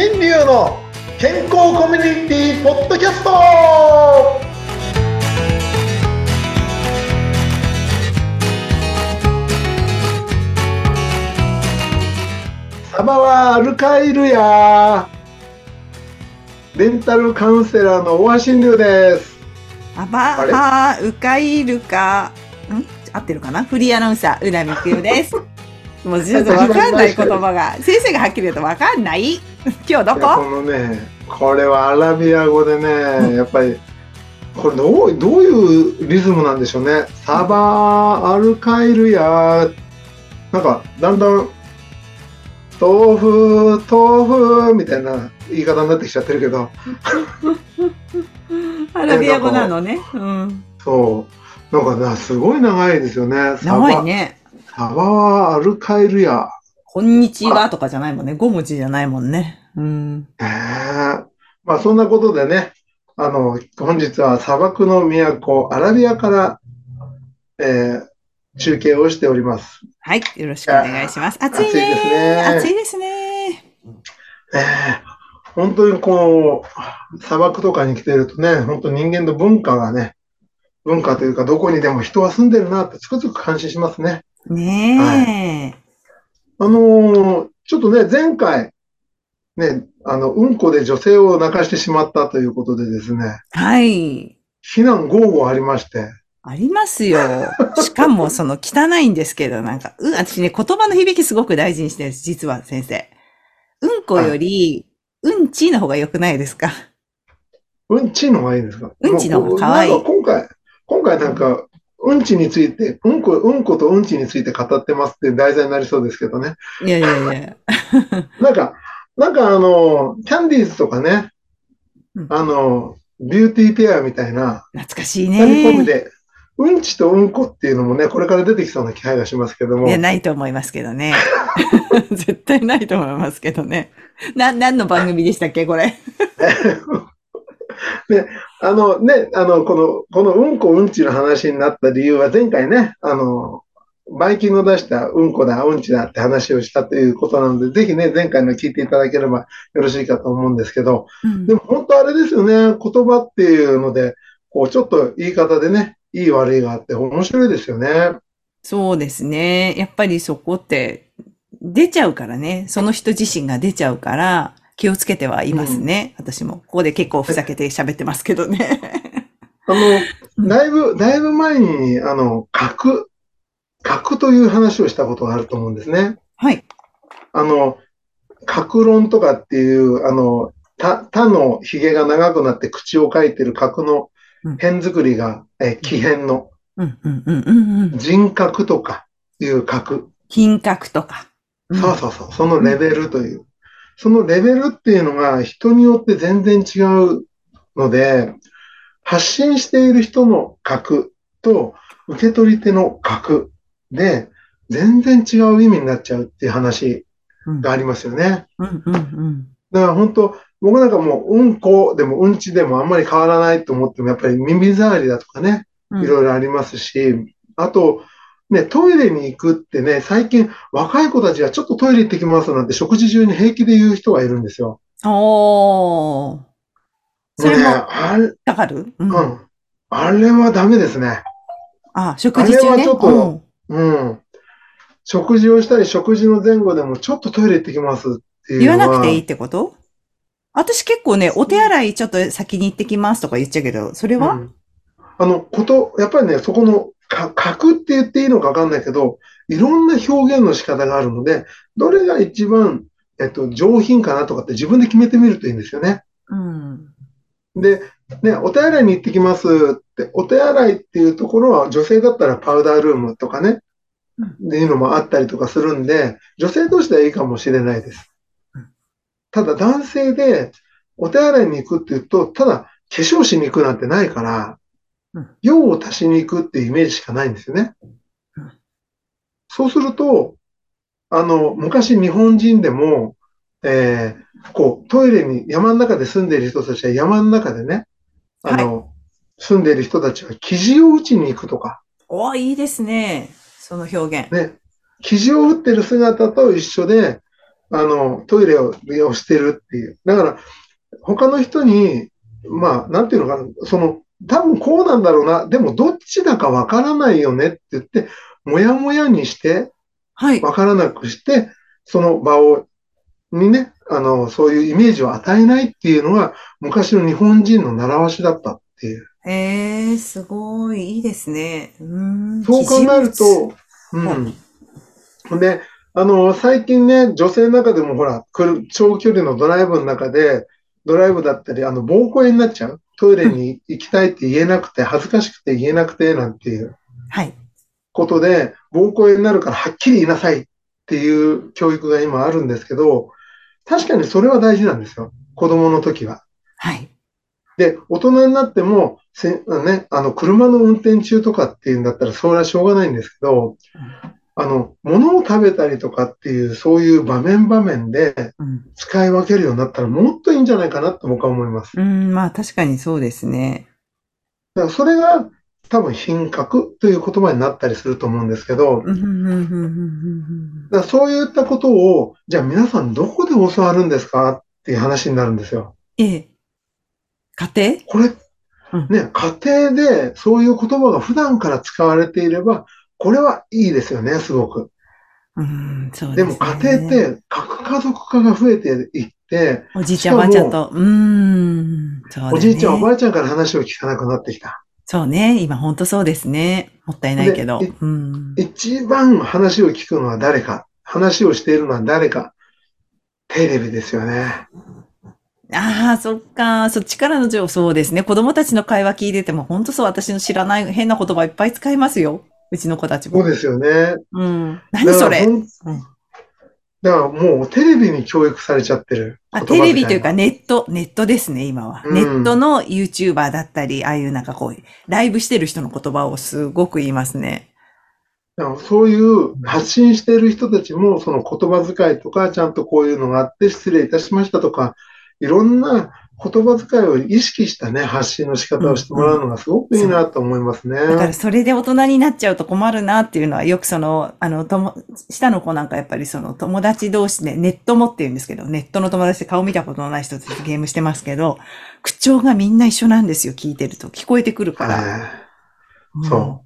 新流の健康コミュニティポッドキャスト。サバはアルカイルや。レンタルカウンセラーの大橋新流です。アバハウカイルカ、ん？合ってるかな？フリーアナウンサー、うなみくよです。もうちょっとわかんない言葉が、先生がはっきり言うとわかんない。今日どこ？このねこれはアラビア語でねやっぱりこれどうどういうリズムなんでしょうねサバアルカイルやなんかだんだん豆腐豆腐みたいな言い方になってきちゃってるけど アラビア語なのね。うん。そうなんかなすごい長いですよね長いね。サバはアルカイルやこんにちはとかじゃないもんね。5文字じゃないもんね。うん。ええまあそんなことでね、あの、本日は砂漠の都、アラビアから、えー中継をしております。はい。よろしくお願いします。暑いですねね。暑いですね。ええ本当にこう、砂漠とかに来てるとね、本当人間の文化がね、文化というかどこにでも人は住んでるなってつくづく感心しますね。ねえ。あのーちょっとね、前回、ね、あの、うんこで女性を泣かしてしまったということでですね、はい。非難豪語ありまして、ありますよ。しかも、その汚いんですけど、なんか、うん、私ね、言葉の響きすごく大事にしてるんです、実は先生。うんこより、うんちの方が良くないですか？うんちの方がいいですか？うんちの方が可愛い今回、今回なんか、うんちについて、うんこ、うんことうんちについて語ってますって題材になりそうですけどね。いやいやいや。なんか、なんかあの、キャンディーズとかねうん、あの、ビューティーペアみたいな、懐かしい二人込みね。で、うんちとうんこっていうのもね、これから出てきそうな気配がしますけどもい、や、ないと思いますけどね。絶対ないと思いますけどね。な、何の番組でしたっけ、これ？あのね、あの、この、このうんこうんちの話になった理由は前回ね、あの、バイキングの出したうんこだ、うんちだって話をしたということなので、ぜひね、前回の聞いていただければよろしいかと思うんですけど、うんでも本当あれですよね、言葉っていうので、こう、ちょっと言い方でね、いい悪いがあって面白いですよね。そうですね。やっぱりそこって出ちゃうからね。その人自身が出ちゃうから気をつけてはいますね。私も。ここで結構ふざけて喋ってますけどね。あの、だいぶ、だいぶ前に、あの、核、核という話をしたことがあると思うんですね。はい。あの、角論とかっていう、あの、他、他の髭が長くなって口を書いてる角の辺作りが、うんうんうんうんうん。人格とかいう角。品格とか。うんそうそうそう、そのレベルという。そのレベルっていうのが人によって全然違うので、発信している人の格と受け取り手の格で全然違う意味になっちゃうっていう話うんがありますよね。うんうんうん。だから本当、僕なんかもううんこでもうんちでもあんまり変わらないと思ってもやっぱり耳障りだとかね、うんいろいろありますし、あと、ね、トイレに行くってね、最近若い子たちがちょっとトイレ行ってきますなんて食事中に平気で言う人がいるんですよ。おー。それねも、あれ、わかる？うん。うん。あれはダメですね。あ、食事中ね。あれはちょっとうん。食事をしたり、食事の前後でもちょっとトイレ行ってきますっていう言わ。なくていいってこと？私結構ね、お手洗いちょっと先に行ってきますとか言っちゃうけど、それは、うんあの、こと、やっぱりね、そこの、か、格って言っていいのかわかんないけど、いろんな表現の仕方があるので、どれが一番、えっと、上品かなとかって自分で決めてみるといいんですよね。うん。で、ね、お手洗いに行ってきますって、お手洗いっていうところは女性だったらパウダールームとかね、っていうのもあったりとかするんで、女性としてはいいかもしれないですうん。ただ男性でお手洗いに行くって言うと、ただ化粧しに行くなんてないからうん、用を足しに行くっていうイメージしかないんですよねうん。そうすると、あの、昔日本人でも、えーこう、トイレに山の中で住んでいる人たちは山の中でね、あの、住んでいる人たちは生地を打ちに行くとか、おいいですね。その表現。ね、生地を打ってる姿と一緒で、あの、トイレを利用してるっていう。だから、他の人に、まあ、なんていうのかな、その、多分こうなんだろうな、でもどっちだかわからないよねって言って、もやもやにして、はい。わからなくして、その場を、にね、あの、そういうイメージを与えないっていうのが、昔の日本人の習わしだったっていう。えー、すごい、いいですね。うーん。そう考えると、うはん。で、あの、最近ね、女性の中でもほら、来る長距離のドライブの中で、ドライブだったり、あの、暴行になっちゃう。トイレに行きたいって言えなくて、恥ずかしくて言えなくて、なんていうはい。ことで、暴行になるからはっきり言いなさいっていう教育が今あるんですけど、確かにそれは大事なんですよ。子供の時は。はい。で、大人になっても、せね、あの、車の運転中とかっていうんだったら、それはしょうがないんですけど、あの、物を食べたりとかっていう、そういう場面場面でうん。使い分けるようになったら、もっといいんじゃないかなと僕は思います。うん、まあ確かにそうですね。だからそれが多分品格という言葉になったりすると思うんですけど、だそういったことを、じゃあ皆さんどこで教わるんですかっていう話になるんですよ。ええ。家庭？これうん、ね、家庭でそういう言葉が普段から使われていれば、これはいいですよね、すごく。うん、そうでね。も家庭って核家族化が増えていって、おじいちゃんおばあちゃんと、うーん、そうだね。おじいちゃんおばあちゃんから話を聞かなくなってきた。そうね。今ほんとそうですね。もったいないけどで。うん。一番話を聞くのは誰か。話をしているのは誰か。テレビですよね。ああ、そっか。そっちからの情報、そうですね。子供たちの会話聞いてても、ほんとそう、私の知らない変な言葉いっぱい使いますよ。うちの子たちも。そうですよね。うん。何それ？だからもうテレビに教育されちゃってる。あ、テレビというかネット、ネットですね、今は。うんネットの YouTuber だったり、ああいうなんかこう、ライブしてる人の言葉をすごく言いますね。だからそういう発信している人たちも、その言葉遣いとか、ちゃんとこういうのがあって失礼いたしましたとか、いろんな言葉遣いを意識したね、発信の仕方をしてもらうのがすごくいいなと思いますね。だからそれで大人になっちゃうと困るなっていうのは、よくその、あの、とも、下の子なんかやっぱりその友達同士で、ネットもって言うんですけど、ネットの友達で顔見たことのない人たちとゲームしてますけど、口調がみんな一緒なんですよ、聞いてると。聞こえてくるから。はいそ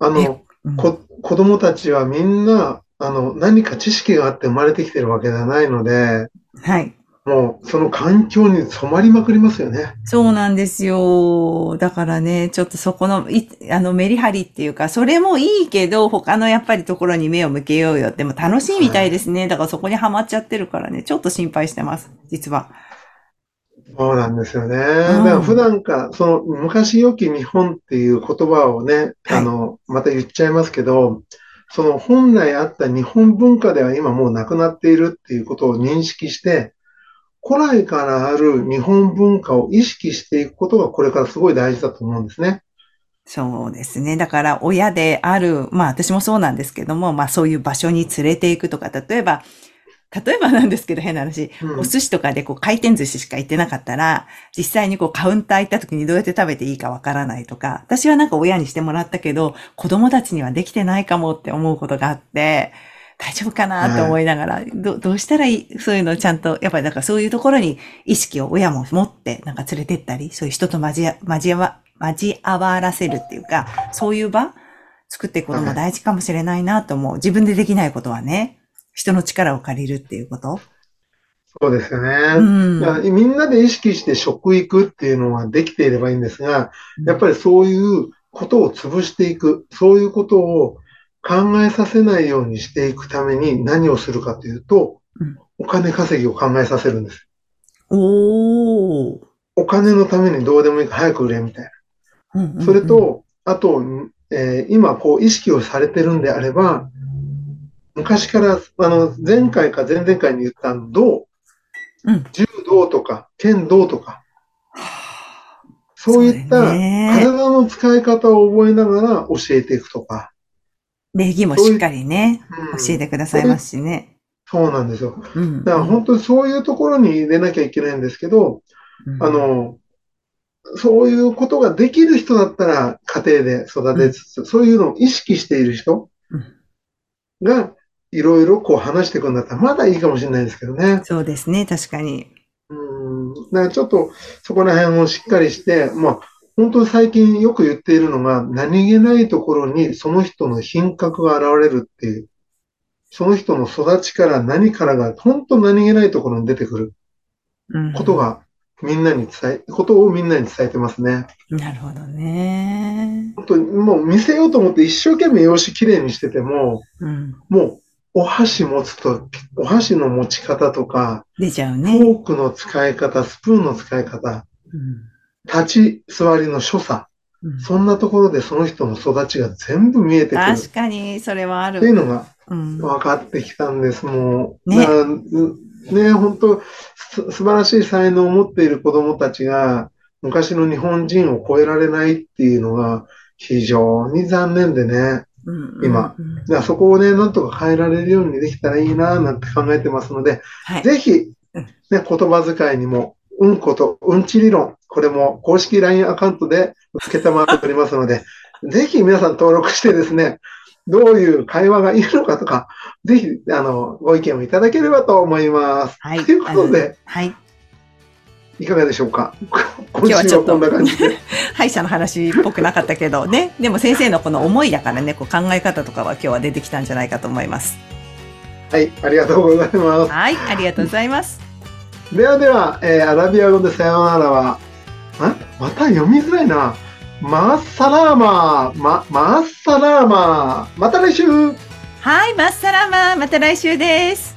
う。あねの、うん。こ、子供たちはみんな、あの、何か知識があって生まれてきてるわけではないので、はい。もうその環境に染まりまくりますよね。そうなんですよ。だからね、ちょっとそこの、い、あの、メリハリっていうか、それもいいけど、他のやっぱりところに目を向けようよ。でも楽しいみたいですね。だからそこにはまっちゃってるからね、ちょっと心配してます。実は。そうなんですよね。だから普段から、その昔良き日本っていう言葉をね、はいあの、また言っちゃいますけど、その本来あった日本文化では今もうなくなっているっていうことを認識して、古来からある日本文化を意識していくことがこれからすごい大事だと思うんですね。そうですね。だから親である、まあ私もそうなんですけども、まあそういう場所に連れて行くとか、例えば、例えばなんですけど変な話、うんお寿司とかでこう回転寿司しか行ってなかったら、実際にこうカウンター行った時にどうやって食べていいかわからないとか、私はなんか親にしてもらったけど、子供たちにはできてないかもって思うことがあって、大丈夫かなって思いながら、どどうしたらいい？そういうのをちゃんと、やっぱりだからそういうところに意識を親も持って、なんか連れてったり、そういう人と交わ、交わ、交わらせるっていうか、そういう場作っていくことも大事かもしれないなと思う。自分でできないことはね、人の力を借りるっていうこと。そうですよね。うん。みんなで意識して食育っていうのはできていればいいんですが、やっぱりそういうことを潰していく、そういうことを考えさせないようにしていくために何をするかというとうん、お金稼ぎを考えさせるんです。おー。お金のためにどうでもいいから早く売れみたいうんうんうなん。それ、と、あと、えー今こう意識をされてるんであれば、昔から、あの、前回か前々回に言った道、う？ん。柔道とか剣道とか、そういった体の使い方を覚えながら教えていくとか、礼儀もしっかりね、うん教えてくださいますしね。そうなんですよ。うん。だから本当にそういうところに入れなきゃいけないんですけど、うんあ、の、そういうことができる人だったら家庭で育てつつ、そういうのを意識している人うんが、いろいろこう話していくんだったらまだいいかもしれないですけどね。そうですね、確かに。うん。だからちょっとそこら辺をしっかりして、まあ、本当に最近よく言っているのが、何気ないところにその人の品格が現れるっていう、その人の育ちから何からが、本当何気ないところに出てくるうん。ことが、みんなに伝え、ことをみんなに伝えてますね。なるほどね。本当にもう見せようと思って一生懸命用紙きれいにしてても、うん。もうお箸持つと、お箸の持ち方とか、出ちゃうフね。ォークの使い方、スプーンの使い方、立ち座りの所作、うん。そんなところでその人の育ちが全部見えてくるっ確かに、それはある。ていうのがうん。分かってきたんです、もう。ねだからうんね、本当す素晴らしい才能を持っている子供たちが、昔の日本人を超えられないっていうのが非常に残念でね。うん今そこをね、なんとか変えられるようにできたらいいな、なんて考えてますので、はい。ぜひ、うんね、言葉遣いにも、うんこと、うんち理論、これも公式 LINE アカウントで受けたまっておりますので、ぜひ皆さん登録してですね、どういう会話がいいのかとか、ぜひ、あの、ご意見をいただければと思います。はい。ということで、はい。いかがでしょうか？今日はちょっと週はこんな感じで。歯医者の話っぽくなかったけどね。でも先生のこの思いだからね、こう考え方とかは今日は出てきたんじゃないかと思います。はい、ありがとうございます。はい。ありがとうございます。ではでは、えーアラビア語でさようならは、あまた読みづらいな。マッサラーマー、ま、マッサラーマー。また来週はい。マッサラーマーまた来週です。